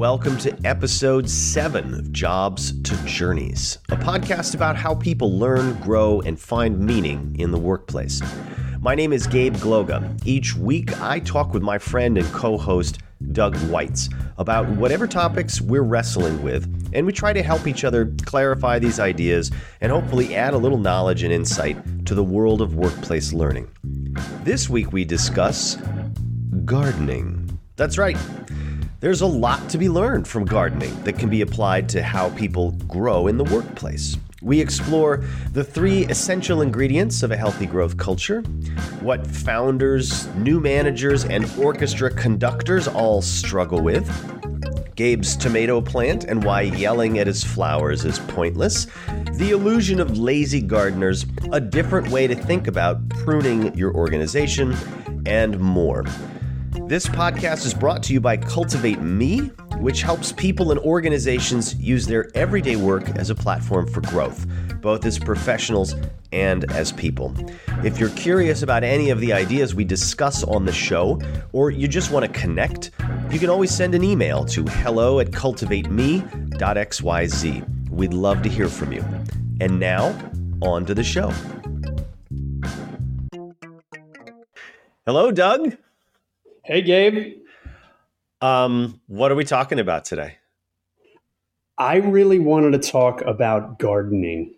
Welcome to episode seven of Jobs to Journeys, a podcast about how people learn, grow, and find meaning in the workplace. My name is Gabe Gloga. Each week, I talk with my friend and co host, Doug Weitz, about whatever topics we're wrestling with, and we try to help each other clarify these ideas and hopefully add a little knowledge and insight to the world of workplace learning. This week, we discuss gardening. That's right. There's a lot to be learned from gardening that can be applied to how people grow in the workplace. We explore the three essential ingredients of a healthy growth culture, what founders, new managers, and orchestra conductors all struggle with, Gabe's tomato plant and why yelling at his flowers is pointless, the illusion of lazy gardeners, a different way to think about pruning your organization, and more. This podcast is brought to you by Cultivate Me, which helps people and organizations use their everyday work as a platform for growth, both as professionals and as people. If you're curious about any of the ideas we discuss on the show, or you just want to connect, you can always send an email to hello at cultivateme.xyz. We'd love to hear from you. And now, on to the show. Hello, Doug. Hey, Gabe. Um, what are we talking about today? I really wanted to talk about gardening.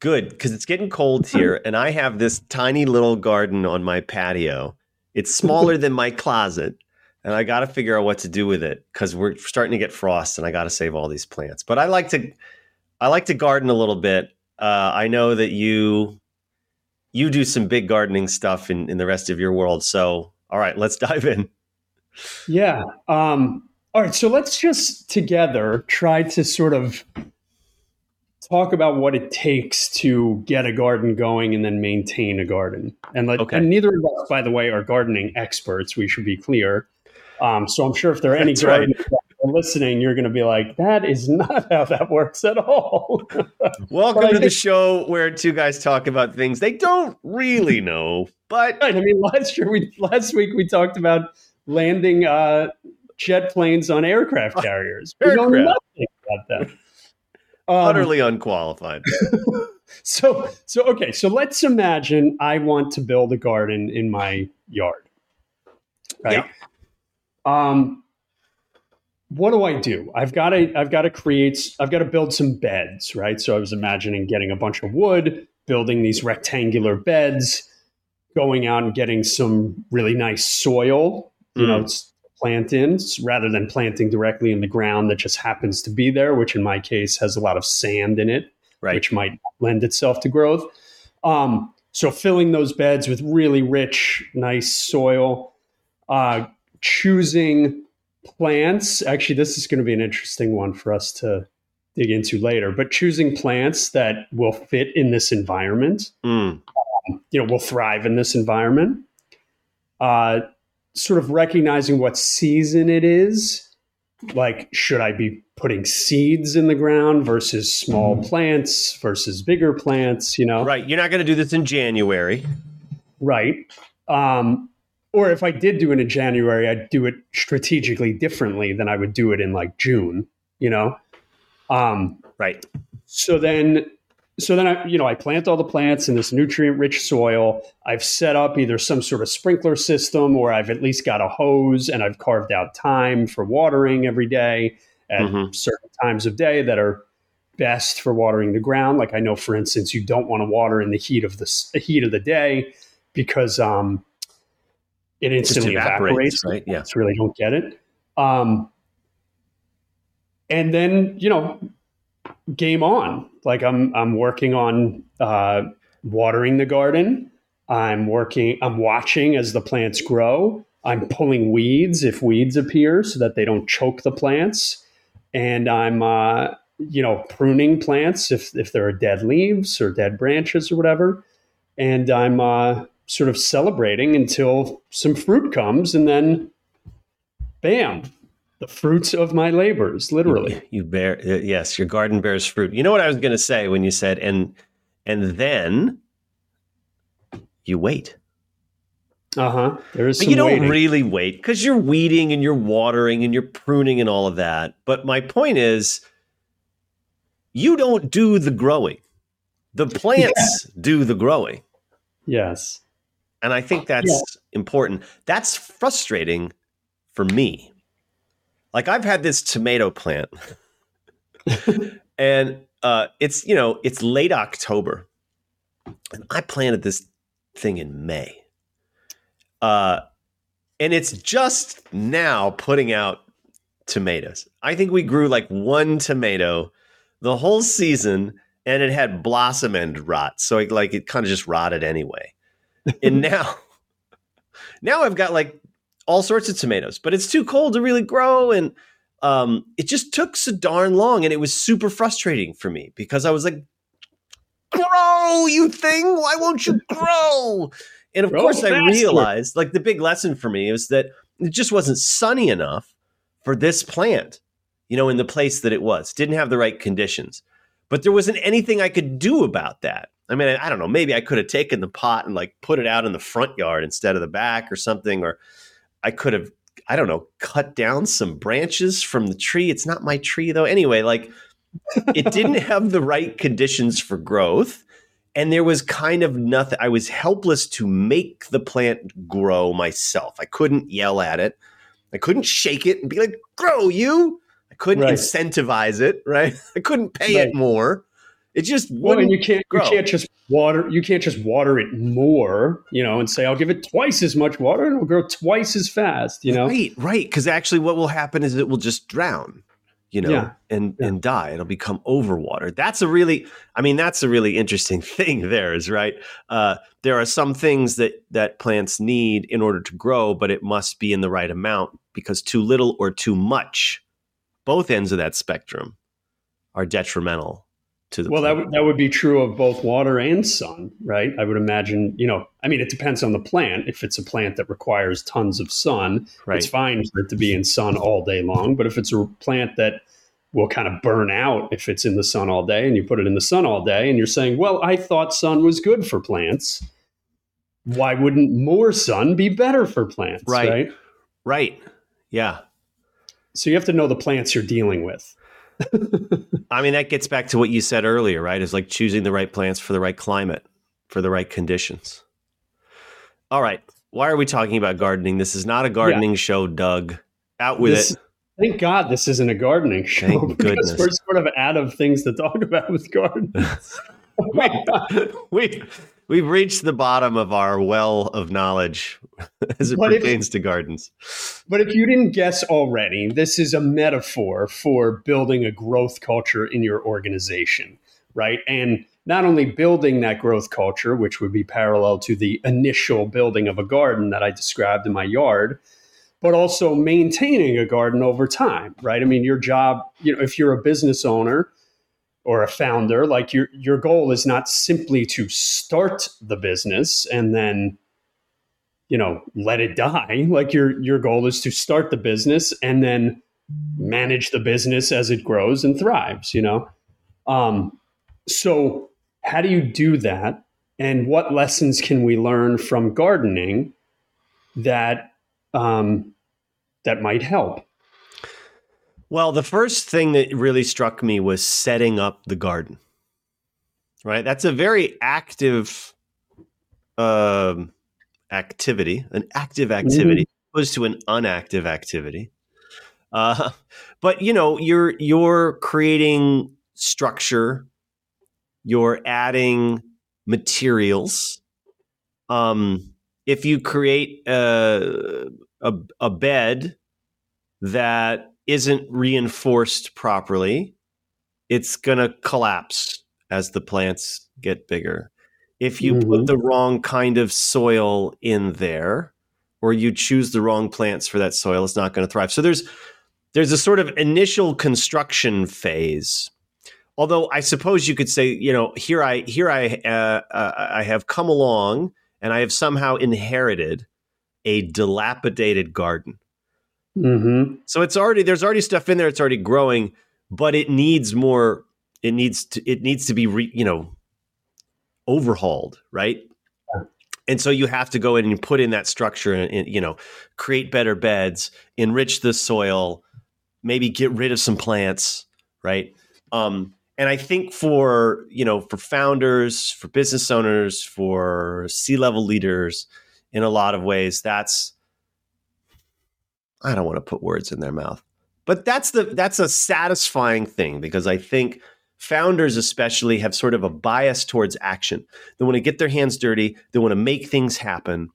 Good, because it's getting cold here, and I have this tiny little garden on my patio. It's smaller than my closet, and I got to figure out what to do with it because we're starting to get frost, and I got to save all these plants. But I like to, I like to garden a little bit. Uh, I know that you, you do some big gardening stuff in in the rest of your world, so all right, let's dive in. Yeah. Um, all right. So let's just together try to sort of talk about what it takes to get a garden going and then maintain a garden. And, let, okay. and neither of us, by the way, are gardening experts. We should be clear. Um, so I'm sure if there are any gardeners right. Listening, you're going to be like, "That is not how that works at all." Welcome to the show where two guys talk about things they don't really know. But right, I mean, last year we last week we talked about landing uh, jet planes on aircraft carriers. we know nothing about them. Um, Utterly unqualified. so so okay, so let's imagine I want to build a garden in my yard. Right. Yeah. Um what do I do? I've got to I've got to create I've got to build some beds, right? So I was imagining getting a bunch of wood, building these rectangular beds, going out and getting some really nice soil, you mm. know, plant in rather than planting directly in the ground that just happens to be there, which in my case has a lot of sand in it, right. which might lend itself to growth. Um, so filling those beds with really rich, nice soil, uh, choosing plants. Actually, this is going to be an interesting one for us to dig into later, but choosing plants that will fit in this environment. Mm you know will thrive in this environment. Uh, sort of recognizing what season it is. Like, should I be putting seeds in the ground versus small mm. plants versus bigger plants? You know, right? You're not going to do this in January, right? Um, or if I did do it in January, I'd do it strategically differently than I would do it in like June. You know, um, right? So then so then I, you know, I plant all the plants in this nutrient-rich soil. I've set up either some sort of sprinkler system, or I've at least got a hose, and I've carved out time for watering every day at mm-hmm. certain times of day that are best for watering the ground. Like I know, for instance, you don't want to water in the heat of the, the heat of the day because um, it instantly evaporates, evaporates. Right? Yeah, really don't get it. Um, and then you know game on. Like I'm I'm working on uh, watering the garden. I'm working. I'm watching as the plants grow. I'm pulling weeds if weeds appear so that they don't choke the plants. And I'm uh, you know pruning plants if if there are dead leaves or dead branches or whatever. And I'm uh, sort of celebrating until some fruit comes, and then bam, the fruits of my labors literally you, bear yes your garden bears fruit you know what i was going to say when you said and and then you wait Uh huh. There is. But you don't waiting. really wait because you're weeding and you're watering and you're pruning and all of that. But my point is, you don't do the growing. The plants yeah. do the growing. Yes. And I think that's yeah. important. That's frustrating for me. Like I've had this tomato plant and uh, it's, you know, it's late October. And I planted this thing in May. Uh, and it's just now putting out tomatoes. I think we grew like one tomato the whole season and it had blossom end rot. So it, like it kind of just rotted anyway. And now, now I've got like all sorts of tomatoes, but it's too cold to really grow. And um, it just took so darn long. And it was super frustrating for me because I was like, grow, you thing. Why won't you grow? And of grow course, faster. I realized like the big lesson for me is that it just wasn't sunny enough for this plant, you know, in the place that it was. Didn't have the right conditions. But there wasn't anything I could do about that. I mean, I, I don't know. Maybe I could have taken the pot and like put it out in the front yard instead of the back or something. Or I could have, I don't know, cut down some branches from the tree. It's not my tree though. Anyway, like it didn't have the right conditions for growth. And there was kind of nothing. I was helpless to make the plant grow myself. I couldn't yell at it. I couldn't shake it and be like, grow you I couldn't right. incentivize it, right? I couldn't pay right. it more. It just well, and you can't grow. you can't just water you can't just water it more, you know, and say I'll give it twice as much water and it'll grow twice as fast, you know. Right, right. Because actually, what will happen is it will just drown, you know, yeah. and yeah. and die. It'll become overwatered. That's a really, I mean, that's a really interesting thing. There is right. Uh, there are some things that that plants need in order to grow, but it must be in the right amount because too little or too much both ends of that spectrum are detrimental to the well that, w- that would be true of both water and sun right? I would imagine you know i mean it depends on the plant. If it's a plant that requires tons of sun right. it's fine for it to be in sun all day long. But if it's a plant that will kind of burn out if it's in the sun all day and you put it in the sun all day and you're saying well i thought sun was good for plants. Why wouldn't more sun be better for plants right. right, right. yeah. So you have to know the plants you're dealing with. I mean, that gets back to what you said earlier, right? Is like choosing the right plants for the right climate, for the right conditions. All right. Why are we talking about gardening? This is not a gardening yeah. show, Doug. Out with this, it. Thank God this isn't a gardening show. Thank goodness. We're sort of out of things to talk about with gardens. we, we, we've reached the bottom of our well of knowledge as it but pertains if, to gardens. But if you didn't guess already, this is a metaphor for building a growth culture in your organization, right? And not only building that growth culture, which would be parallel to the initial building of a garden that I described in my yard, but also maintaining a garden over time, right? I mean, your job, you know, if you're a business owner, or a founder like your your goal is not simply to start the business and then you know let it die like your your goal is to start the business and then manage the business as it grows and thrives you know um, so how do you do that and what lessons can we learn from gardening that um, that might help well, the first thing that really struck me was setting up the garden. Right? That's a very active um, activity, an active activity, mm-hmm. opposed to an unactive activity. Uh, but you know, you're you're creating structure, you're adding materials. Um, if you create a, a, a bed that isn't reinforced properly, it's going to collapse as the plants get bigger. If you mm-hmm. put the wrong kind of soil in there or you choose the wrong plants for that soil, it's not going to thrive. So there's there's a sort of initial construction phase. Although I suppose you could say, you know, here I here I uh, uh, I have come along and I have somehow inherited a dilapidated garden. Mm-hmm. So it's already there's already stuff in there. It's already growing, but it needs more. It needs to it needs to be re, you know overhauled, right? And so you have to go in and put in that structure and, you know create better beds enrich the soil maybe get rid of some plants right um, and i think for you know for founders for business owners for c-level leaders in a lot of ways that's i don't want to put words in their mouth but that's the that's a satisfying thing because i think founders especially have sort of a bias towards action. They want to get their hands dirty, they want to make things happen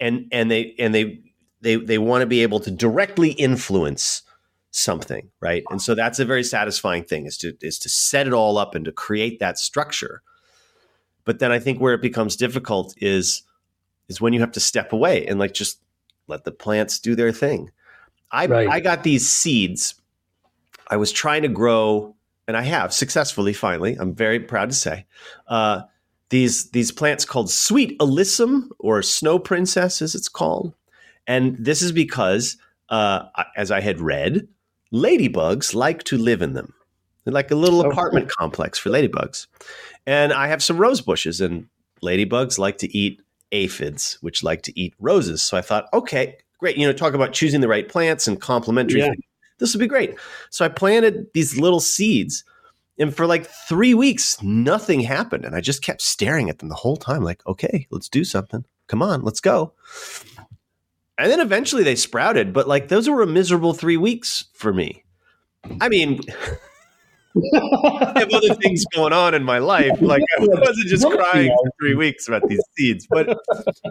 and and they and they they they want to be able to directly influence something, right? And so that's a very satisfying thing is to is to set it all up and to create that structure. But then I think where it becomes difficult is is when you have to step away and like just let the plants do their thing. I right. I got these seeds. I was trying to grow and I have successfully finally. I'm very proud to say uh, these these plants called sweet alyssum or snow princess, as it's called, and this is because, uh, as I had read, ladybugs like to live in them. They're like a little oh, apartment cool. complex for ladybugs, and I have some rose bushes, and ladybugs like to eat aphids, which like to eat roses. So I thought, okay, great. You know, talk about choosing the right plants and complementary yeah this would be great. So I planted these little seeds. And for like three weeks, nothing happened. And I just kept staring at them the whole time, like, okay, let's do something. Come on, let's go. And then eventually they sprouted, but like those were a miserable three weeks for me. I mean, I have other things going on in my life. Like I wasn't just crying for three weeks about these seeds. But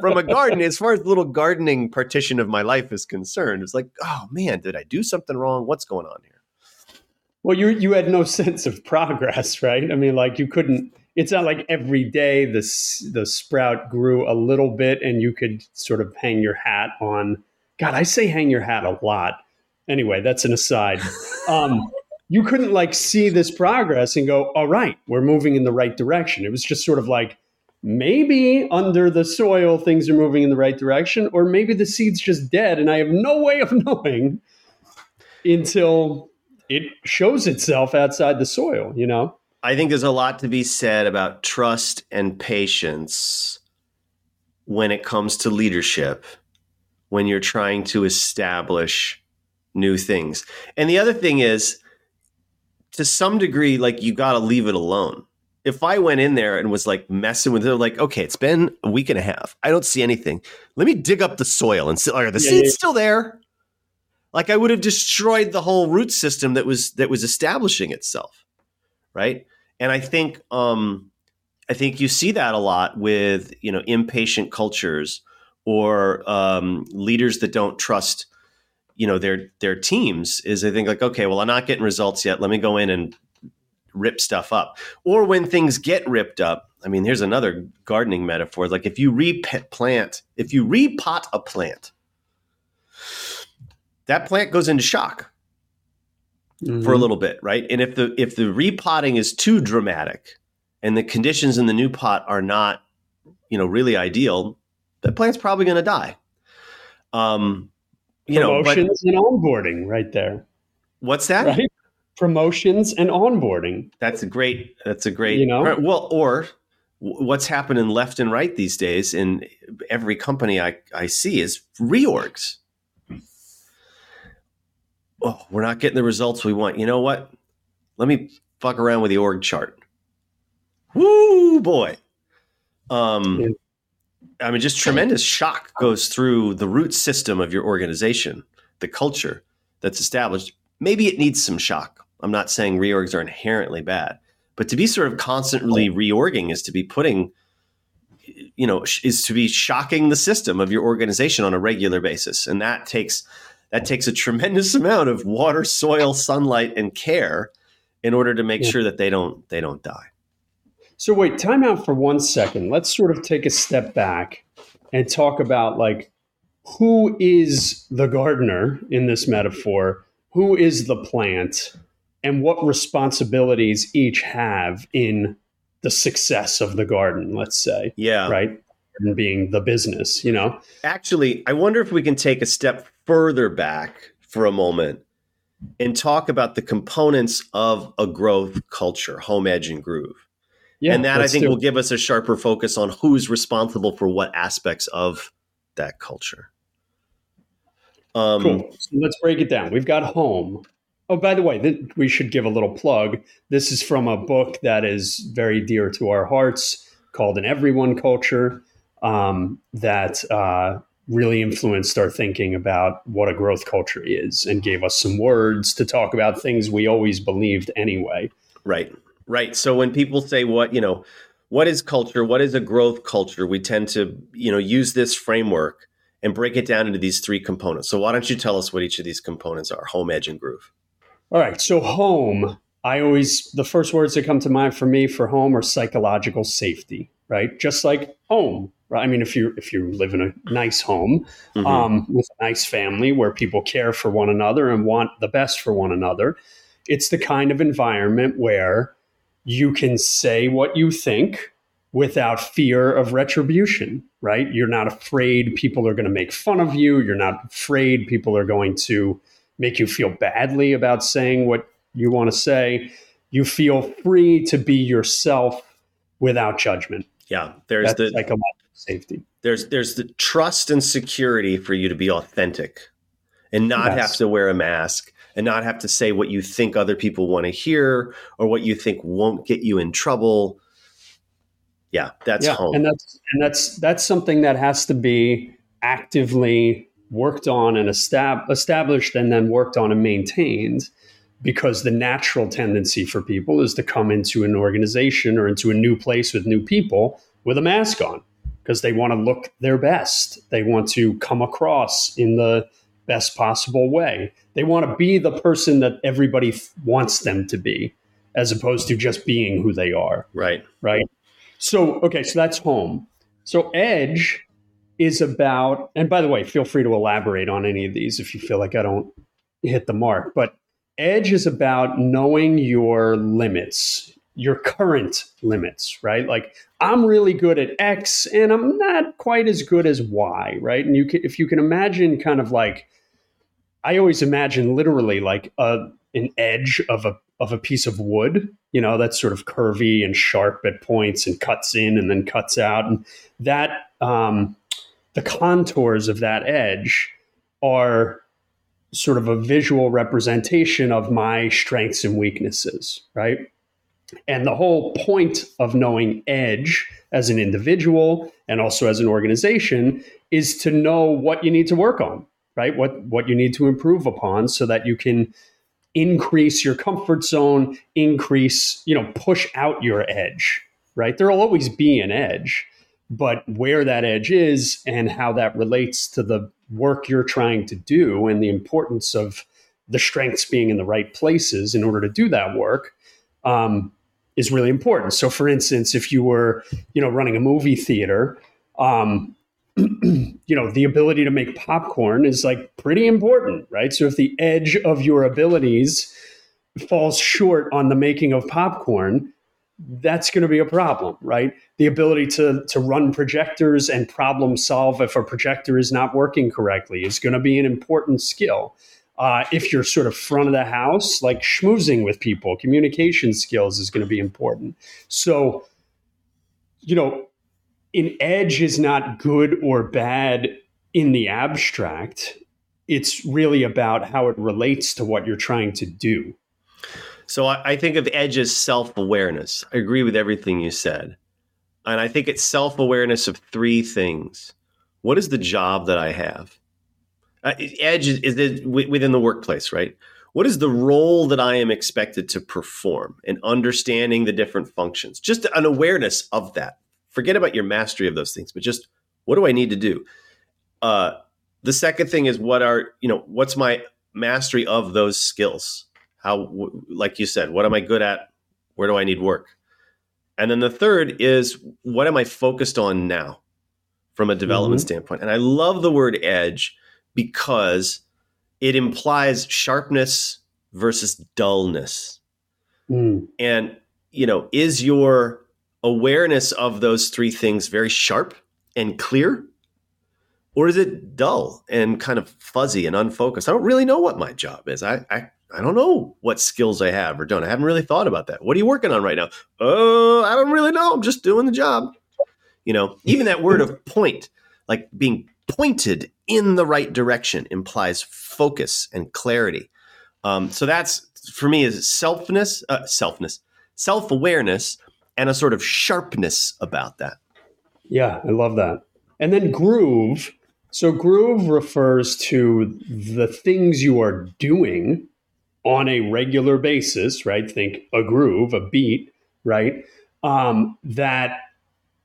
from a garden, as far as the little gardening partition of my life is concerned, it's like, oh man, did I do something wrong? What's going on here? Well, you you had no sense of progress, right? I mean, like you couldn't. It's not like every day the the sprout grew a little bit, and you could sort of hang your hat on. God, I say hang your hat a lot. Anyway, that's an aside. Um, you couldn't like see this progress and go, all right, we're moving in the right direction. It was just sort of like maybe under the soil things are moving in the right direction, or maybe the seed's just dead and I have no way of knowing until it shows itself outside the soil, you know? I think there's a lot to be said about trust and patience when it comes to leadership, when you're trying to establish new things. And the other thing is, to some degree, like you got to leave it alone. If I went in there and was like messing with it, like, okay, it's been a week and a half. I don't see anything. Let me dig up the soil and see, are the yeah, seeds yeah. still there? Like I would have destroyed the whole root system that was that was establishing itself, right? And I think um, I think you see that a lot with you know impatient cultures or um, leaders that don't trust you know their their teams is they think like okay well i'm not getting results yet let me go in and rip stuff up or when things get ripped up i mean here's another gardening metaphor like if you replant if you repot a plant that plant goes into shock mm-hmm. for a mm-hmm. little bit right and if the if the repotting is too dramatic and the conditions in the new pot are not you know really ideal that plant's probably going to die um you promotions know, but, and onboarding right there. What's that? Right? Promotions and onboarding. That's a great. That's a great. You know, well, or what's happening left and right these days in every company I, I see is reorgs. Oh, we're not getting the results we want. You know what? Let me fuck around with the org chart. Woo boy. Um, yeah. I mean, just tremendous shock goes through the root system of your organization, the culture that's established. Maybe it needs some shock. I'm not saying reorgs are inherently bad, but to be sort of constantly reorging is to be putting, you know, is to be shocking the system of your organization on a regular basis, and that takes that takes a tremendous amount of water, soil, sunlight, and care in order to make sure that they don't they don't die. So wait, time out for one second. Let's sort of take a step back and talk about like who is the gardener in this metaphor? Who is the plant? And what responsibilities each have in the success of the garden, let's say. Yeah. Right? And being the business, you know? Actually, I wonder if we can take a step further back for a moment and talk about the components of a growth culture, home edge and groove Yeah, and that I think will give us a sharper focus on who's responsible for what aspects of that culture. Um, cool. So let's break it down. We've got home. Oh, by the way, th- we should give a little plug. This is from a book that is very dear to our hearts called An Everyone Culture um, that uh, really influenced our thinking about what a growth culture is and gave us some words to talk about things we always believed anyway. Right. Right. So when people say what, you know, what is culture? What is a growth culture? We tend to, you know, use this framework and break it down into these three components. So why don't you tell us what each of these components are? Home, edge, and groove. All right. So home, I always the first words that come to mind for me for home are psychological safety, right? Just like home, right? I mean, if you if you live in a nice home mm-hmm. um, with a nice family where people care for one another and want the best for one another, it's the kind of environment where you can say what you think without fear of retribution, right? You're not afraid people are going to make fun of you. You're not afraid people are going to make you feel badly about saying what you want to say. You feel free to be yourself without judgment. Yeah, there's That's the psychological safety. There's there's the trust and security for you to be authentic and not yes. have to wear a mask and not have to say what you think other people want to hear or what you think won't get you in trouble. Yeah, that's yeah, home. And that's and that's that's something that has to be actively worked on and estab- established and then worked on and maintained because the natural tendency for people is to come into an organization or into a new place with new people with a mask on because they want to look their best. They want to come across in the best possible way. They want to be the person that everybody f- wants them to be as opposed to just being who they are. Right. Right. So, okay, so that's home. So, edge is about, and by the way, feel free to elaborate on any of these if you feel like I don't hit the mark, but edge is about knowing your limits, your current limits, right? Like I'm really good at X and I'm not quite as good as Y, right? And you can, if you can imagine kind of like, I always imagine literally like a, an edge of a of a piece of wood, you know, that's sort of curvy and sharp at points and cuts in and then cuts out. And that um, the contours of that edge are sort of a visual representation of my strengths and weaknesses, right? And the whole point of knowing edge as an individual and also as an organization is to know what you need to work on, right? What what you need to improve upon so that you can increase your comfort zone, increase, you know, push out your edge, right? There'll always be an edge, but where that edge is and how that relates to the work you're trying to do and the importance of the strengths being in the right places in order to do that work um, is really important. So, for instance, if you were, you know, running a movie theater, um, you know, the ability to make popcorn is like pretty important, right? So, if the edge of your abilities falls short on the making of popcorn, that's going to be a problem, right? The ability to to run projectors and problem solve if a projector is not working correctly is going to be an important skill. Uh, if you're sort of front of the house, like schmoozing with people, communication skills is going to be important. So, you know, an edge is not good or bad in the abstract. It's really about how it relates to what you're trying to do. So I, I think of edge as self awareness. I agree with everything you said. And I think it's self awareness of three things. What is the job that I have? Uh, edge is, is within the workplace, right? What is the role that I am expected to perform and understanding the different functions? Just an awareness of that. Forget about your mastery of those things, but just what do I need to do? Uh, the second thing is what are, you know, what's my mastery of those skills? how like you said what am i good at where do i need work and then the third is what am i focused on now from a development mm-hmm. standpoint and i love the word edge because it implies sharpness versus dullness mm. and you know is your awareness of those three things very sharp and clear or is it dull and kind of fuzzy and unfocused i don't really know what my job is i, I I don't know what skills I have or don't. I haven't really thought about that. What are you working on right now? Oh, I don't really know. I'm just doing the job. You know, even that word of point, like being pointed in the right direction, implies focus and clarity. Um, so that's for me is selfness, uh, selfness, self awareness, and a sort of sharpness about that. Yeah, I love that. And then groove. So groove refers to the things you are doing on a regular basis, right? Think a groove, a beat, right? Um, that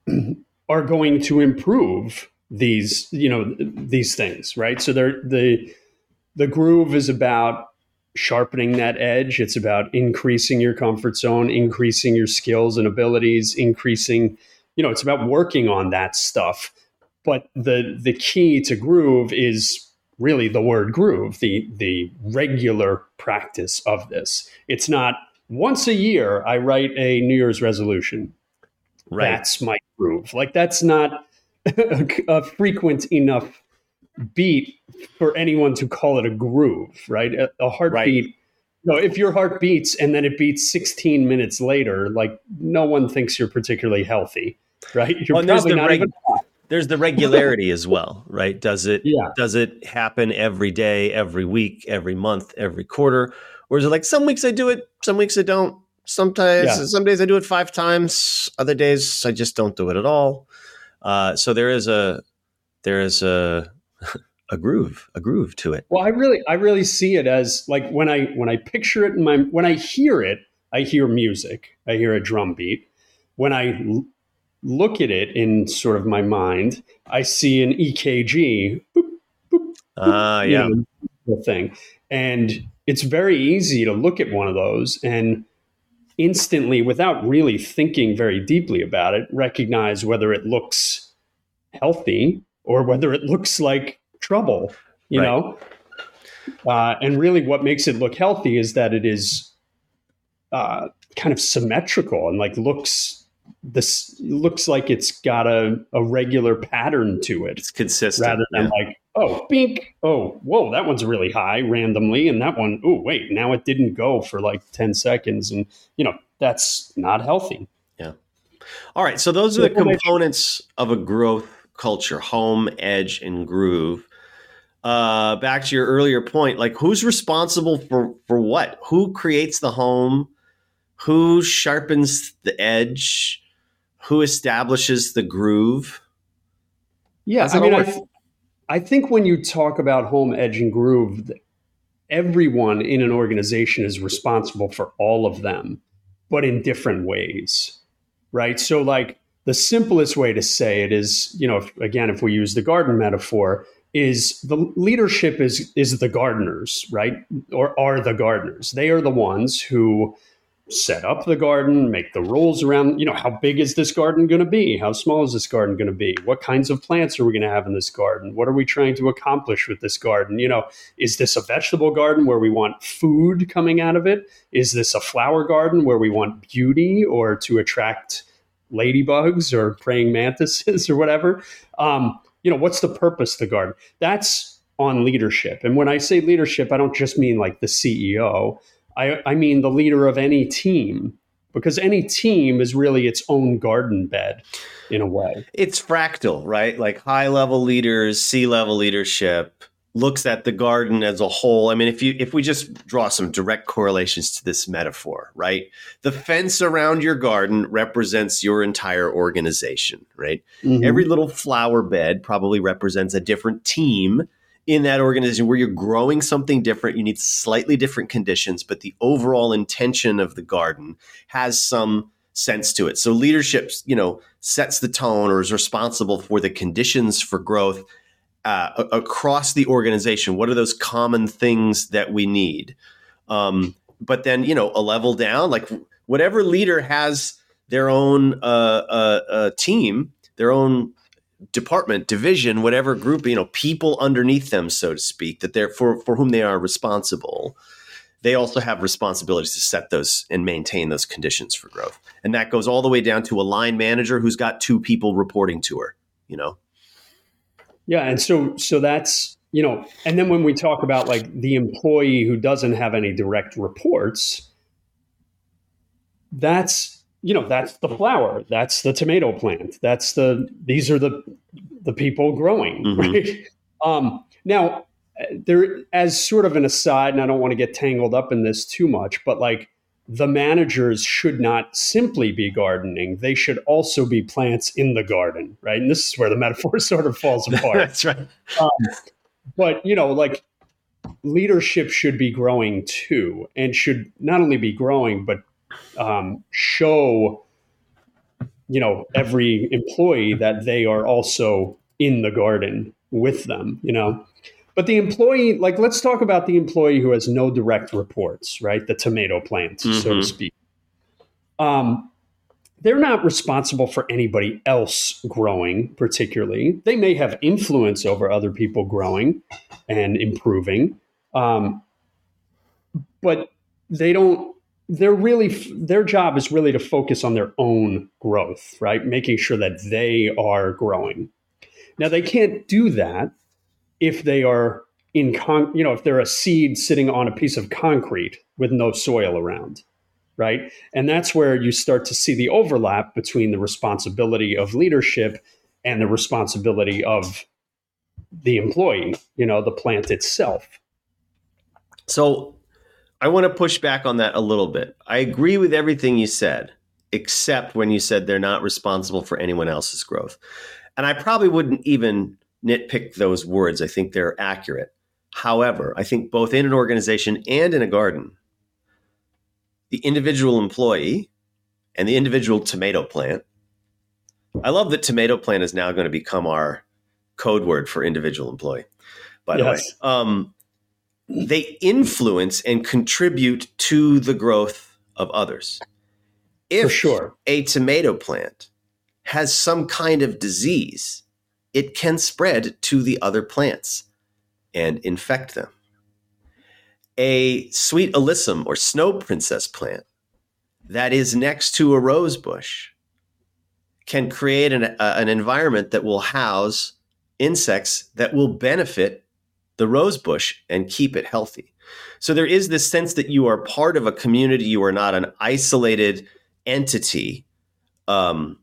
are going to improve these, you know, these things, right? So they're the the groove is about sharpening that edge. It's about increasing your comfort zone, increasing your skills and abilities, increasing, you know, it's about working on that stuff. But the the key to groove is really the word groove, the the regular practice of this. It's not once a year I write a New Year's resolution. Right. That's my groove. Like that's not a, a frequent enough beat for anyone to call it a groove, right? A, a heartbeat. Right. You know, if your heart beats and then it beats 16 minutes later, like no one thinks you're particularly healthy, right? You're well, probably not reg- even. There's the regularity as well, right? Does it yeah. does it happen every day, every week, every month, every quarter? Or is it like some weeks I do it, some weeks I don't? Sometimes yeah. some days I do it five times, other days I just don't do it at all. Uh, so there is a there is a a groove, a groove to it. Well, I really, I really see it as like when I when I picture it in my when I hear it, I hear music, I hear a drum beat. When I l- look at it in sort of my mind, I see an EKG. Ah, uh, yeah, know, thing, and it's very easy to look at one of those and instantly, without really thinking very deeply about it, recognize whether it looks healthy or whether it looks like trouble, you right. know? Uh, and really, what makes it look healthy is that it is uh, kind of symmetrical and like looks this looks like it's got a, a regular pattern to it. It's consistent rather than yeah. like oh bink oh whoa that one's really high randomly and that one oh wait now it didn't go for like ten seconds and you know that's not healthy. Yeah. All right. So those are the components of a growth culture: home, edge, and groove uh, back to your earlier point, like who's responsible for for what? Who creates the home? Who sharpens the edge? Who establishes the groove? Yeah, I mean, I, I think when you talk about home, edge, and groove, everyone in an organization is responsible for all of them, but in different ways, right? So, like the simplest way to say it is, you know, if, again, if we use the garden metaphor, is the leadership is is the gardeners, right? Or are the gardeners. They are the ones who set up the garden, make the rules around, you know, how big is this garden going to be? How small is this garden going to be? What kinds of plants are we going to have in this garden? What are we trying to accomplish with this garden? You know, is this a vegetable garden where we want food coming out of it? Is this a flower garden where we want beauty or to attract ladybugs or praying mantises or whatever? Um, you know, what's the purpose of the garden? That's on leadership. And when I say leadership, I don't just mean like the CEO. I, I mean the leader of any team, because any team is really its own garden bed in a way. It's fractal, right? Like high level leaders, C level leadership, looks at the garden as a whole. I mean, if you if we just draw some direct correlations to this metaphor, right? The fence around your garden represents your entire organization, right? Mm-hmm. Every little flower bed probably represents a different team in that organization where you're growing something different. You need slightly different conditions, but the overall intention of the garden has some sense to it. So leadership, you know, sets the tone or is responsible for the conditions for growth uh, across the organization? What are those common things that we need? Um, but then, you know, a level down, like whatever leader has their own uh, uh, uh, team, their own department, division, whatever group, you know, people underneath them, so to speak, that they're for for whom they are responsible. They also have responsibilities to set those and maintain those conditions for growth, and that goes all the way down to a line manager who's got two people reporting to her. You know, yeah, and so so that's you know, and then when we talk about like the employee who doesn't have any direct reports, that's you know that's the flower that's the tomato plant that's the these are the the people growing mm-hmm. right? Um, now there as sort of an aside and i don't want to get tangled up in this too much but like the managers should not simply be gardening they should also be plants in the garden right? And this is where the metaphor sort of falls apart. That's right. Um, but you know like leadership should be growing too and should not only be growing but um, show you know every employee that they are also in the garden with them you know but the employee like let's talk about the employee who has no direct reports right the tomato plant mm-hmm. so to mm-hmm. speak um, they're not responsible for anybody else growing particularly they may have influence over other people growing and improving um, but they don't they're really their job is really to focus on their own growth, right? Making sure that they are growing. Now they can't do that if they are in con, you know, if they're a seed sitting on a piece of concrete with no soil around, right? And that's where you start to see the overlap between the responsibility of leadership and the responsibility of the employee, you know, the plant itself. So I want to push back on that a little bit. I agree with everything you said, except when you said they're not responsible for anyone else's growth. And I probably wouldn't even nitpick those words. I think they're accurate. However, I think both in an organization and in a garden, the individual employee and the individual tomato plant. I love that tomato plant is now going to become our code word for individual employee, by the yes. way. Um, they influence and contribute to the growth of others. If For sure. a tomato plant has some kind of disease, it can spread to the other plants and infect them. A sweet alyssum or snow princess plant that is next to a rose bush can create an, uh, an environment that will house insects that will benefit the rose bush and keep it healthy. So there is this sense that you are part of a community, you are not an isolated entity. Um,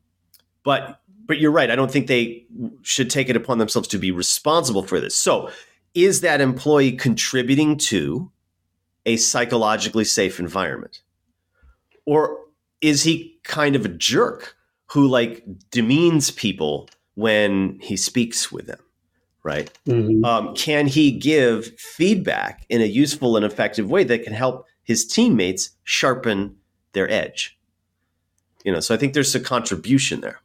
but but you're right. I don't think they should take it upon themselves to be responsible for this. So is that employee contributing to a psychologically safe environment? Or is he kind of a jerk who like demeans people when he speaks with them? Right? Mm-hmm. Um, can he give feedback in a useful and effective way that can help his teammates sharpen their edge? You know, so I think there's a contribution there.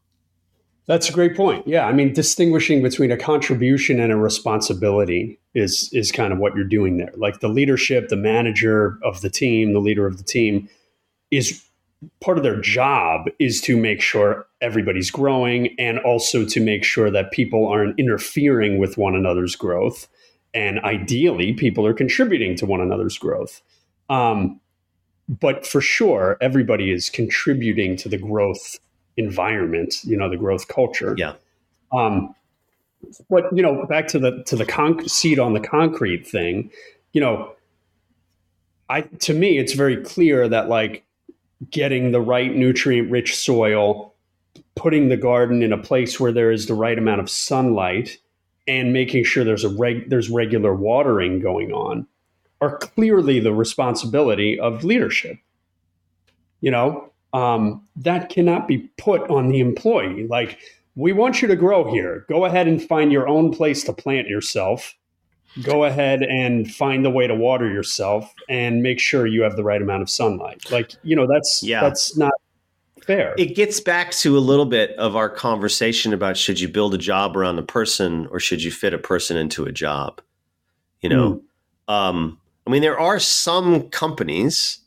That's a great point. Yeah, I mean, distinguishing between a contribution and a responsibility is is kind of what you're doing there. Like the leadership, the manager of the team, the leader of the team is part of their job is to make sure everybody's growing and also to make sure that people aren't interfering with one another's growth. And ideally, people are contributing to one another's growth. Um, but for sure, everybody is contributing to the growth environment, you know, the growth culture. Yeah. Um, but you know, back to the to the con- seed on the concrete thing, you know, I to me, it's very clear that like getting the right nutrient rich soil, putting the garden in a place where there is the right amount of sunlight, and making sure there's a reg- there's regular watering going on are clearly the responsibility of leadership. You know, um, that cannot be put on the employee. Like, we want you to grow here. Go ahead and find your own place to plant yourself go ahead and find the way to water yourself and make sure you have the right amount of sunlight. Like, you know, that's yeah. that's not fair. It gets back to a little bit of our conversation about should you build a job around the person or should you fit a person into a job? You know, mm. um, I mean, there are some companies,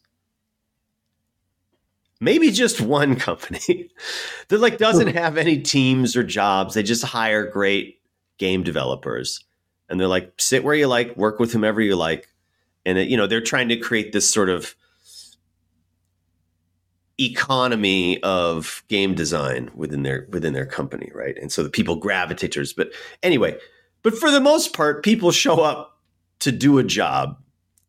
maybe just one company that like doesn't have any teams or jobs. They just hire great game developers and they're like sit where you like work with whomever you like and it, you know they're trying to create this sort of economy of game design within their within their company right and so the people gravitate towards but anyway But for the most part, people show up to do a job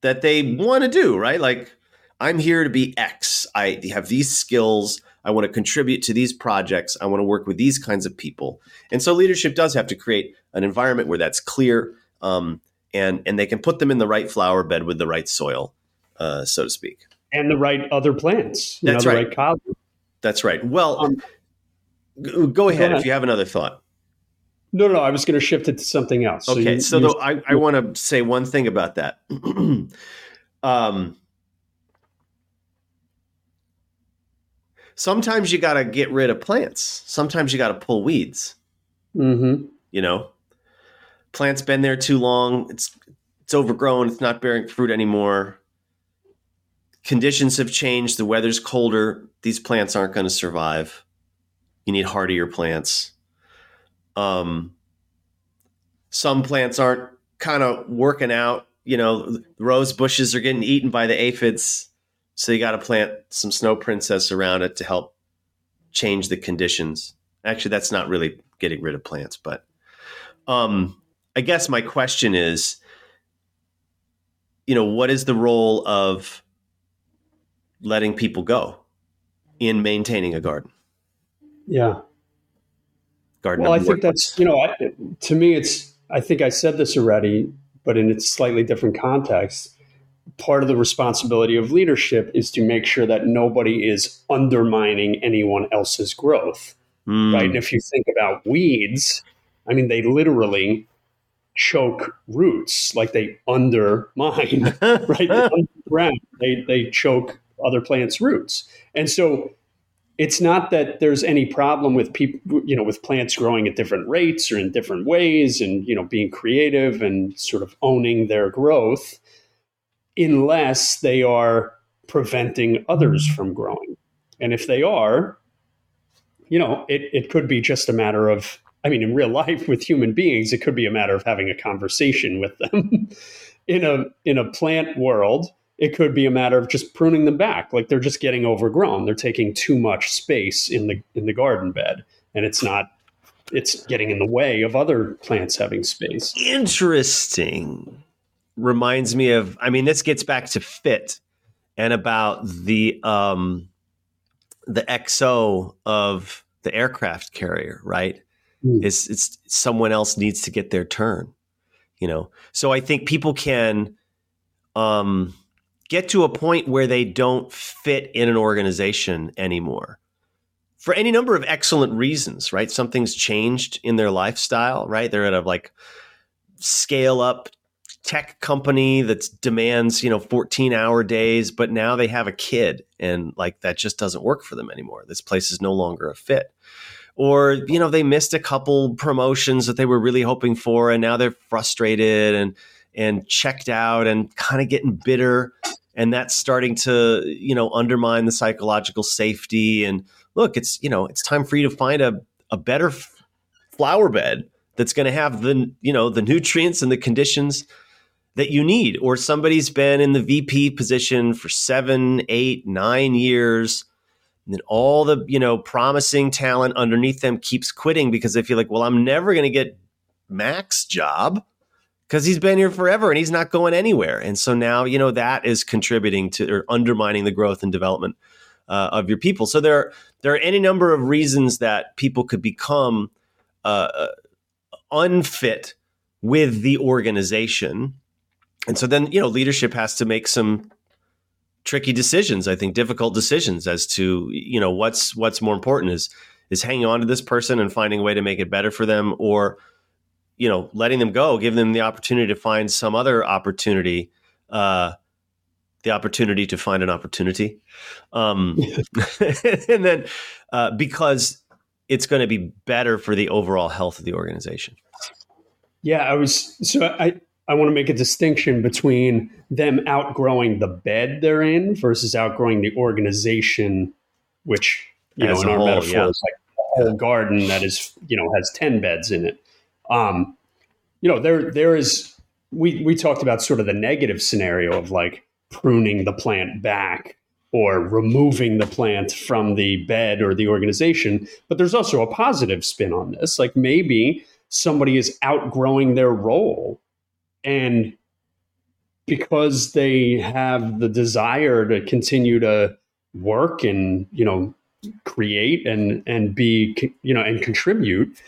that they want to do, right? Like, I'm here to be X. I have these skills. I want to contribute to these projects. I want to work with these kinds of people. And so leadership does have to create an environment where that's clear um, and, and they can put them in the right flower bed with the right soil, uh, so to speak. And the right other plants. That's know, right. right that's right. Well, um, go, go ahead if you have another thought. No, no, I was going to shift it to something else. Okay, so, you, so I, I want to say one thing about that. um, sometimes you got to get rid of plants. Sometimes you got to pull weeds. Mm-hmm. You know, plant's been there too long. It's it's overgrown. It's not bearing fruit anymore. Conditions have changed. The weather's colder. These plants aren't going to survive. You need hardier plants. Um, some plants aren't kind of working out. You know, rose bushes are getting eaten by the aphids. So you got to plant some snow princess around it to help change the conditions. Actually, that's not really getting rid of plants, but um, I guess my question is, you know, what is the role of letting people go in maintaining a garden? Yeah. Garden. Well, I think that's you know, I, to me, it's. I think I said this already, but in a slightly different context part of the responsibility of leadership is to make sure that nobody is undermining anyone else's growth. Mm. Right. And if you think about weeds, I mean, they literally choke roots, like they undermine, right? They, they, they choke other plants' roots. And so it's not that there's any problem with people, you know, with plants growing at different rates or in different ways and, you know, being creative and sort of owning their growth unless they are preventing others from growing. And if they are, you know, it, it could be just a matter of, I mean, in real life with human beings, it could be a matter of having a conversation with them. in a in a plant world, it could be a matter of just pruning them back. Like they're just getting overgrown. They're taking too much space in the in the garden bed. And it's not it's getting in the way of other plants having space. Interesting reminds me of i mean this gets back to fit and about the um the xo of the aircraft carrier right? Mm. it's it's someone else needs to get their turn you know? So i think people can um get to a point where they don't fit in an organization anymore for any number of excellent reasons right? Something's changed in their lifestyle right? They're at a like scale up tech company that demands you know 14 hour days but now they have a kid and like that just doesn't work for them anymore. This place is no longer a fit. Or you know they missed a couple promotions that they were really hoping for and now they're frustrated and and checked out and kind of getting bitter and that's starting to you know undermine the psychological safety. And look it's you know it's time for you to find a, a better flower bed that's going to have the you know the nutrients and the conditions that you need, or somebody's been in the VP position for seven, eight, nine years. And then all the, you know, promising talent underneath them keeps quitting because they feel like, well, I'm never going to get Mac's job because he's been here forever and he's not going anywhere. And so now, you know, that is contributing to or undermining the growth and development uh, of your people. So there, there are any number of reasons that people could become uh, uh unfit with the organization and so then, you know, leadership has to make some tricky decisions, I think difficult decisions as to, you know, what's what's more important is is hanging on to this person and finding a way to make it better for them or you know, letting them go, giving them the opportunity to find some other opportunity uh the opportunity to find an opportunity. Um, and then uh, because it's going to be better for the overall health of the organization. Yeah, I was so I I want to make a distinction between them outgrowing the bed they're in versus outgrowing the organization, which you As know in our whole, metaphor yeah. is like a whole garden that is you know has ten beds in it. Um, you know there there is we we talked about sort of the negative scenario of like pruning the plant back or removing the plant from the bed or the organization, but there's also a positive spin on this. Like maybe somebody is outgrowing their role and because they have the desire to continue to work and you know create and and be you know and contribute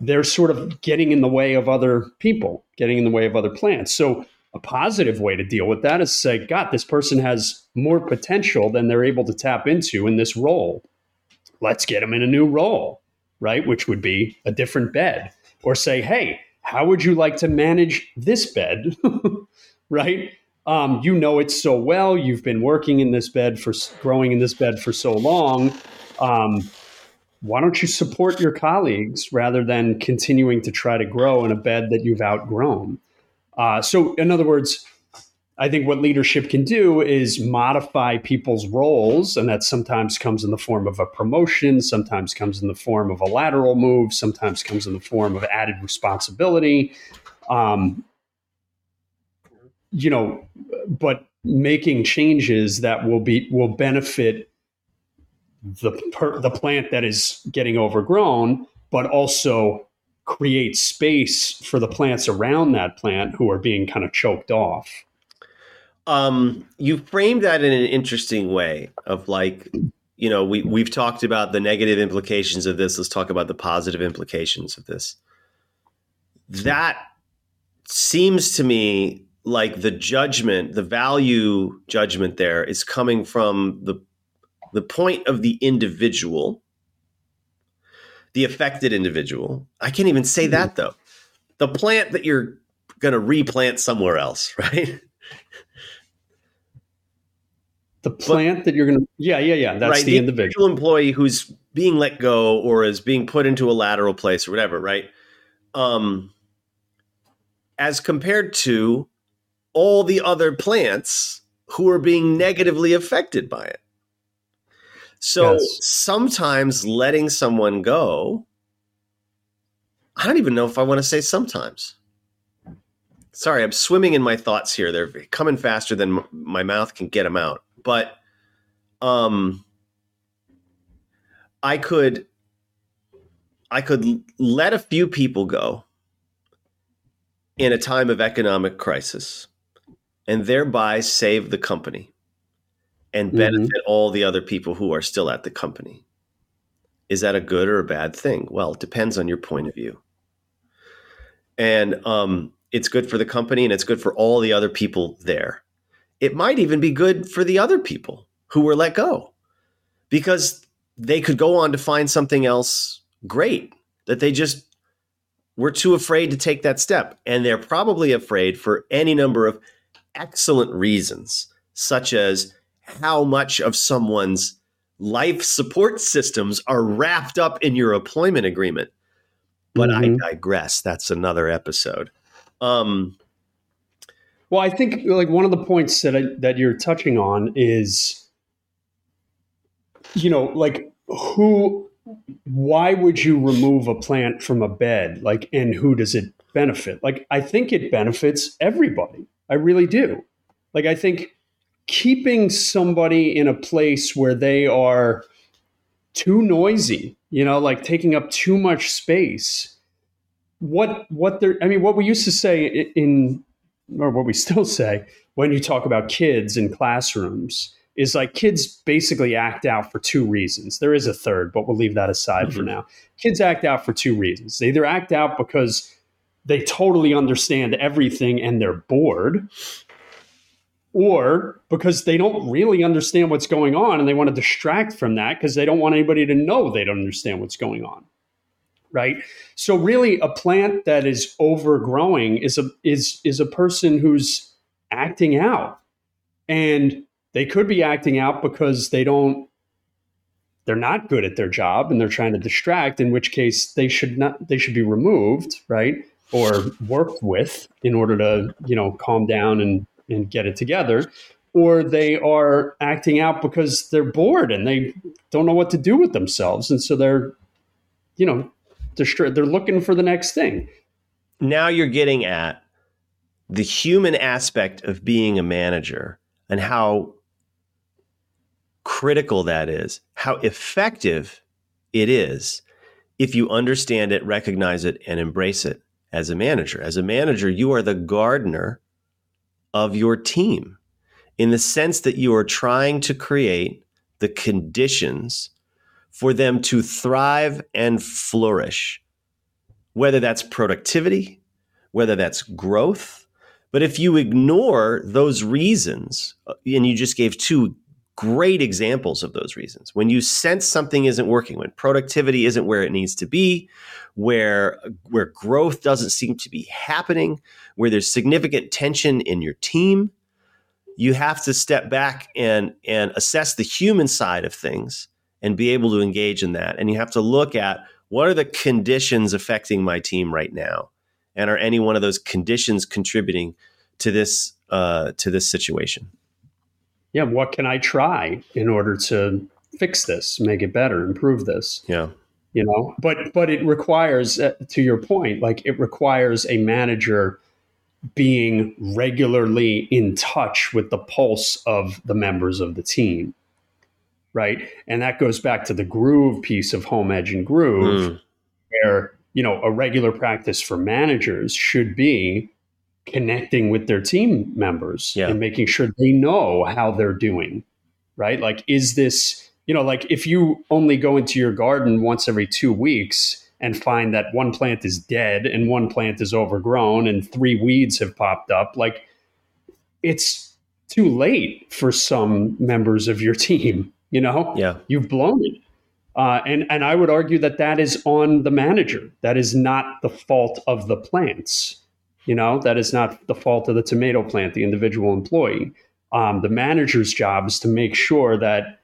they're sort of getting in the way of other people getting in the way of other plants. So a positive way to deal with that is say god this person has more potential than they're able to tap into in this role. Let's get them in a new role right? Which would be a different bed. Or say hey how would you like to manage this bed right um, you know it so well. You've been working in this bed for growing in this bed for so long. Um, why don't you support your colleagues rather than continuing to try to grow in a bed that you've outgrown? Uh, so, in other words, I think what leadership can do is modify people's roles, and that sometimes comes in the form of a promotion, sometimes comes in the form of a lateral move, sometimes comes in the form of added responsibility. Um, you know, but making changes that will be will benefit the per, the plant that is getting overgrown, but also create space for the plants around that plant who are being kind of choked off. Um, you framed that in an interesting way of like, you know, we we've talked about the negative implications of this. Let's talk about the positive implications of this. That seems to me like the judgment, the value judgment there is coming from the the point of the individual, the affected individual. I can't even say that though. The plant that you're going to replant somewhere else, right? The plant but, that you're going to, yeah, yeah, yeah. That's right, the, the individual. employee who's being let go or is being put into a lateral place or whatever, right? Um, as compared to all the other plants who are being negatively affected by it. So yes. sometimes letting someone go, I don't even know if I want to say sometimes. Sorry, I'm swimming in my thoughts here. They're coming faster than my mouth can get them out. But um I could I could let a few people go in a time of economic crisis and thereby save the company and mm-hmm. benefit mm-hmm. all the other people who are still at the company. Is that a good or a bad thing? Well, it depends on your point of view. And um, it's good for the company and it's good for all the other people there. It might even be good for the other people who were let go because they could go on to find something else great that they just were too afraid to take that step. And they're probably afraid for any number of excellent reasons, such as how much of someone's life support systems are wrapped up in your employment agreement. But mm-hmm. I digress. That's another episode. Um, well, I think like one of the points that I, that you're touching on is, you know, like who, why would you remove a plant from a bed? Like, and who does it benefit? Like, I think it benefits everybody. I really do. Like, I think keeping somebody in a place where they are too noisy, you know, like taking up too much space. What, what they're, I mean, what we used to say in, or what we still say when you talk about kids in classrooms is like kids basically act out for two reasons. There is a third, but we'll leave that aside mm-hmm. for now. Kids act out for two reasons. They either act out because they totally understand everything and they're bored or because they don't really understand what's going on and they want to distract from that because they don't want anybody to know they don't understand what's going on right? So really a plant that is overgrowing is a is is a person who's acting out. And they could be acting out because they don't they're not good at their job and they're trying to distract in which case they should not they should be removed right? Or worked with in order to you know calm down and and get it together. Or they are acting out because they're bored and they don't know what to do with themselves. And so they're you know they're they're looking for the next thing now you're getting at the human aspect of being a manager and how critical that is how effective it is if you understand it, recognize it, and embrace it as a manager. As a manager, you are the gardener of your team in the sense that you are trying to create the conditions for them to thrive and flourish, whether that's productivity, whether that's growth. But if you ignore those reasons, uh, and you just gave two great examples of those reasons, when you sense something isn't working, when productivity isn't where it needs to be, where where growth doesn't seem to be happening, where there's significant tension in your team, you have to step back and and assess the human side of things and be able to engage in that. And you have to look at what are the conditions affecting my team right now, and are any one of those conditions contributing to this uh, to this situation? Yeah, what can I try in order to fix this, make it better, improve this? Yeah you know but but it requires uh, to your point like it requires a manager being regularly in touch with the pulse of the members of the team right and that goes back to the groove piece of home edge and groove mm. where you know a regular practice for managers should be connecting with their team members yeah. and making sure they know how they're doing right like is this you know, like if you only go into your garden once every two weeks and find that one plant is dead and one plant is overgrown and three weeds have popped up, like it's too late for some members of your team. You know, yeah, you've blown it. Uh, and and I would argue that that is on the manager. That is not the fault of the plants. You know, that is not the fault of the tomato plant, the individual employee. Um, the manager's job is to make sure that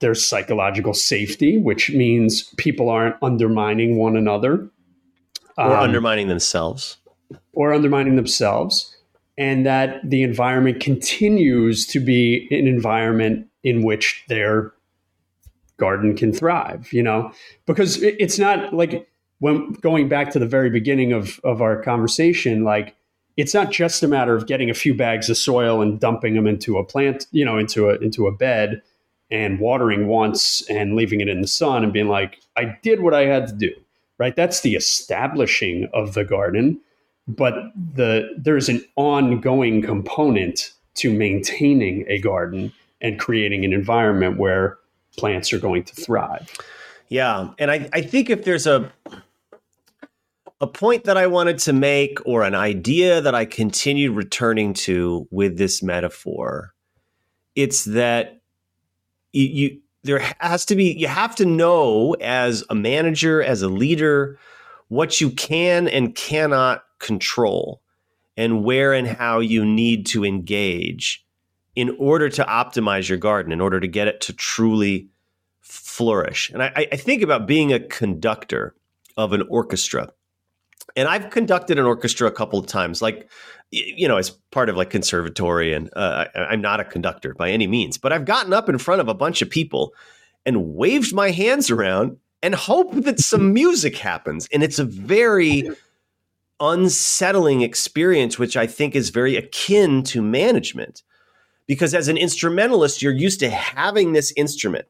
there's psychological safety, which means people aren't undermining one another or um, undermining themselves. Or undermining themselves. And that the environment continues to be an environment in which their garden can thrive, you know? Because it's not like when going back to the very beginning of, of our conversation, like it's not just a matter of getting a few bags of soil and dumping them into a plant, you know, into a into a bed and watering once and leaving it in the sun and being like, I did what I had to do. Right. That's the establishing of the garden. But the there's an ongoing component to maintaining a garden and creating an environment where plants are going to thrive. Yeah. And I, I think if there's a a point that I wanted to make or an idea that I continued returning to with this metaphor, it's that you, you there has to be you have to know as a manager as a leader what you can and cannot control and where and how you need to engage in order to optimize your garden in order to get it to truly flourish. And i, I think about being a conductor of an orchestra. And i've conducted an orchestra a couple of times like you know, as part of like conservatory, and uh, I, I'm not a conductor by any means, but I've gotten up in front of a bunch of people and waved my hands around and hope that some music happens. And it's a very unsettling experience, which I think is very akin to management. Because as an instrumentalist, you're used to having this instrument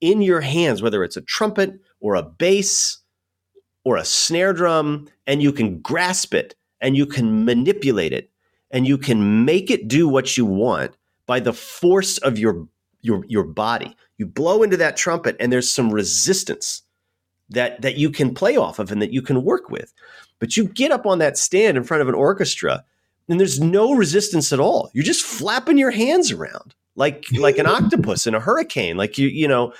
in your hands, whether it's a trumpet or a bass or a snare drum, and you can grasp it and you can manipulate it and you can make it do what you want by the force of your your your body. You blow into that trumpet and there's some resistance that that you can play off of and that you can work with. But you get up on that stand in front of an orchestra and there's no resistance at all. You're just flapping your hands around like like an octopus in a hurricane. Like you you know,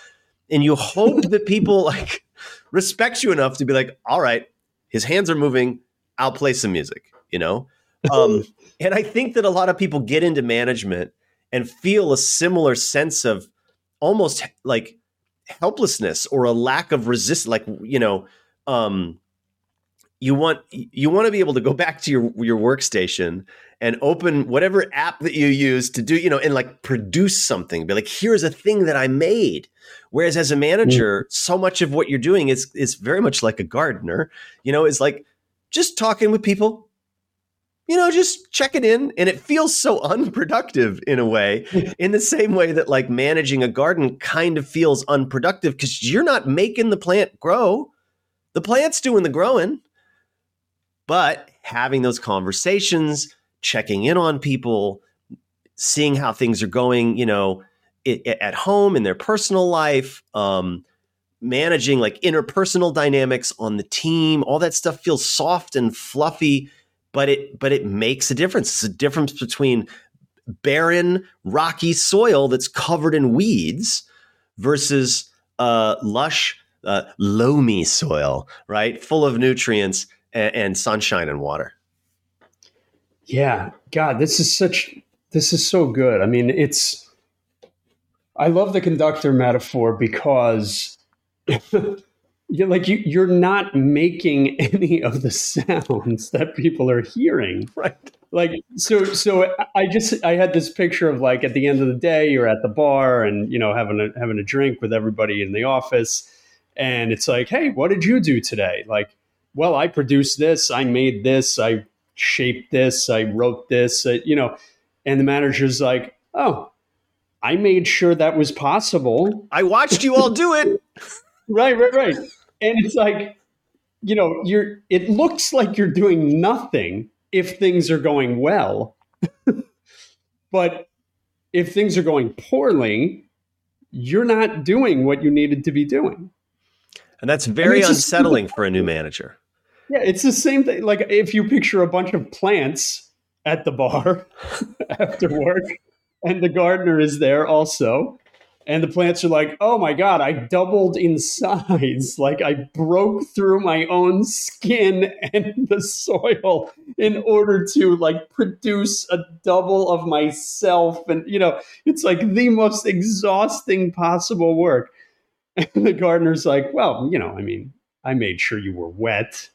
and you hope that people like respect you enough to be like, all right, his hands are moving. I'll play some music, you know? Um, and I think that a lot of people get into management and feel a similar sense of almost like helplessness or a lack of resist like you know um you want you want to be able to go back to your your workstation and open whatever app that you use to do you know and like produce something be like here's a thing that i made whereas as a manager mm. so much of what you're doing is is very much like a gardener you know is like just talking with people you know, just check it in. And it feels so unproductive in a way, in the same way that like managing a garden kind of feels unproductive because you're not making the plant grow. The plant's doing the growing. But having those conversations, checking in on people, seeing how things are going, you know, it, it, at home in their personal life, um, managing like interpersonal dynamics on the team, all that stuff feels soft and fluffy but it but it makes a difference. It's a difference between barren, rocky soil that's covered in weeds versus uh, lush, uh, loamy soil, right, full of nutrients and, and sunshine and water. Yeah, God, this is such this is so good. I mean, it's I love the conductor metaphor because you're like you you're not making any of the sounds that people are hearing. Right. Like so so i just i had this picture of like at the end of the day you're at the bar and you know having a having a drink with everybody in the office. And it's like hey what did you do today? Like well i produced this i made this i shaped this i wrote this uh, you know and the manager's like oh i made sure that was possible. I watched you all do it. Right right right. And it's like you know you're it looks like you're doing nothing if things are going well. But if things are going poorly you're not doing what you needed to be doing. And that's very I mean, unsettling just, for a new manager yeah it's the same thing like if you picture a bunch of plants at the bar after work and the gardener is there also and the plants are like, oh my God, I doubled in size. Like I broke through my own skin and the soil in order to like produce a double of myself. And, you know, it's like the most exhausting possible work. And the gardener's like, well, you know, I mean, I made sure you were wet.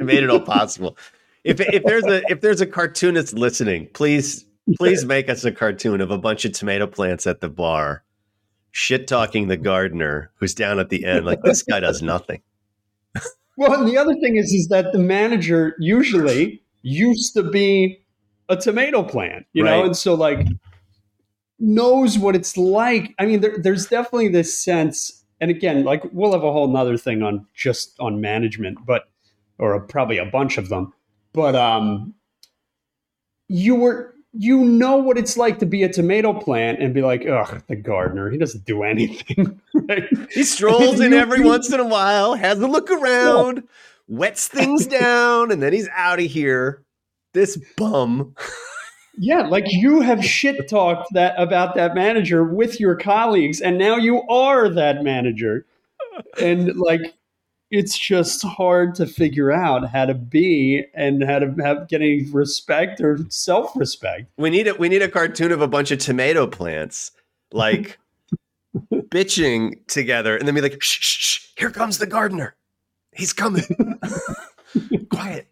I made it all possible. If, if there's a if there's a cartoonist listening, please Please make us a cartoon of a bunch of tomato plants at the bar, shit talking the gardener who's down at the end. Like this guy does nothing. well, and the other thing is, is that the manager usually used to be a tomato plant, you right. know, and so like knows what it's like. I mean, there, there's definitely this sense, and again, like we'll have a whole nother thing on just on management, but or probably a bunch of them. But um, you were you know what it's like to be a tomato plant and be like, ugh, the gardener, he doesn't do anything. right? He strolls in every once in a while, has a look around, wets things down, and then he's out of here. This bum. yeah, like you have shit talked that about that manager with your colleagues, and now you are that manager. And like it's just hard to figure out how to be and how to have get any respect or self-respect. We need it. We need a cartoon of a bunch of tomato plants, like bitching together, and then be like, shh, shh, shh, here comes the gardener. He's coming. Quiet.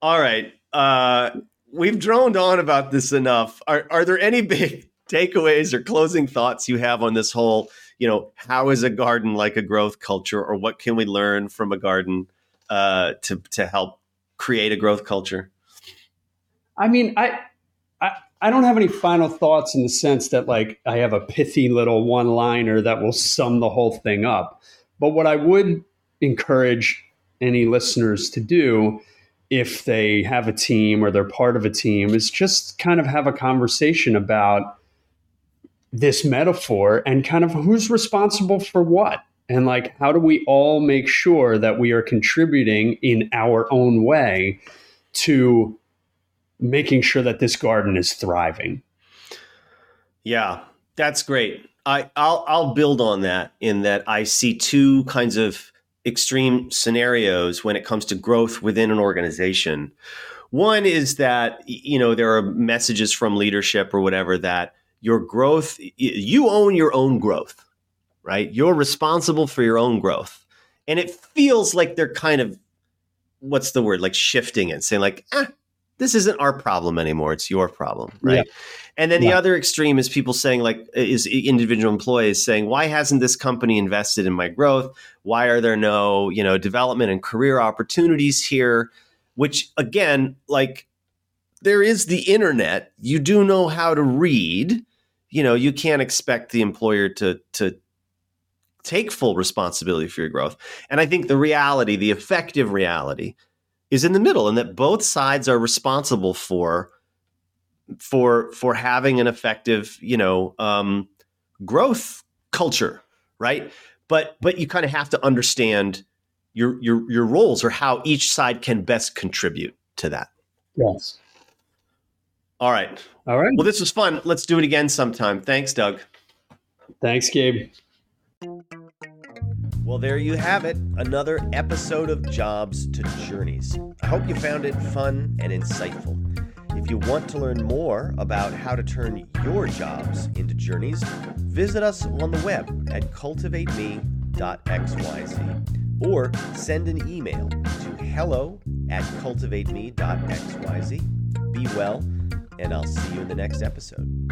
All right. Uh, we've droned on about this enough. Are, are there any big takeaways or closing thoughts you have on this whole you know, how is a garden like a growth culture, or what can we learn from a garden uh, to to help create a growth culture? I mean, I, I I don't have any final thoughts in the sense that like I have a pithy little one liner that will sum the whole thing up. But what I would encourage any listeners to do if they have a team or they're part of a team is just kind of have a conversation about this metaphor and kind of who's responsible for what. And like how do we all make sure that we are contributing in our own way to making sure that this garden is thriving? Yeah that's great. I i'll i'll build on that in that i see two kinds of extreme scenarios when it comes to growth within an organization one is that you know there are messages from leadership or whatever that your growth, you own your own growth, right? You're responsible for your own growth. And it feels like they're kind of, what's the word, like shifting it, saying, like, eh, this isn't our problem anymore. It's your problem, right? Yeah. And then yeah. the other extreme is people saying, like, is individual employees saying, why hasn't this company invested in my growth? Why are there no, you know, development and career opportunities here? which again, like there is the internet. You do know how to read. You know, you can't expect the employer to to take full responsibility for your growth. And I think the reality, the effective reality, is in the middle, and that both sides are responsible for for for having an effective, you know, um, growth culture, right? But but you kind of have to understand your your your roles or how each side can best contribute to that. Yes. All right. All right. Well, this was fun. Let's do it again sometime. Thanks, Doug. Thanks, Gabe. Well, there you have it. Another episode of Jobs to Journeys. I hope you found it fun and insightful. If you want to learn more about how to turn your jobs into journeys, visit us on the web at cultivateme.xyz or send an email to hello at cultivateme.xyz. Be well, and I'll see you in the next episode.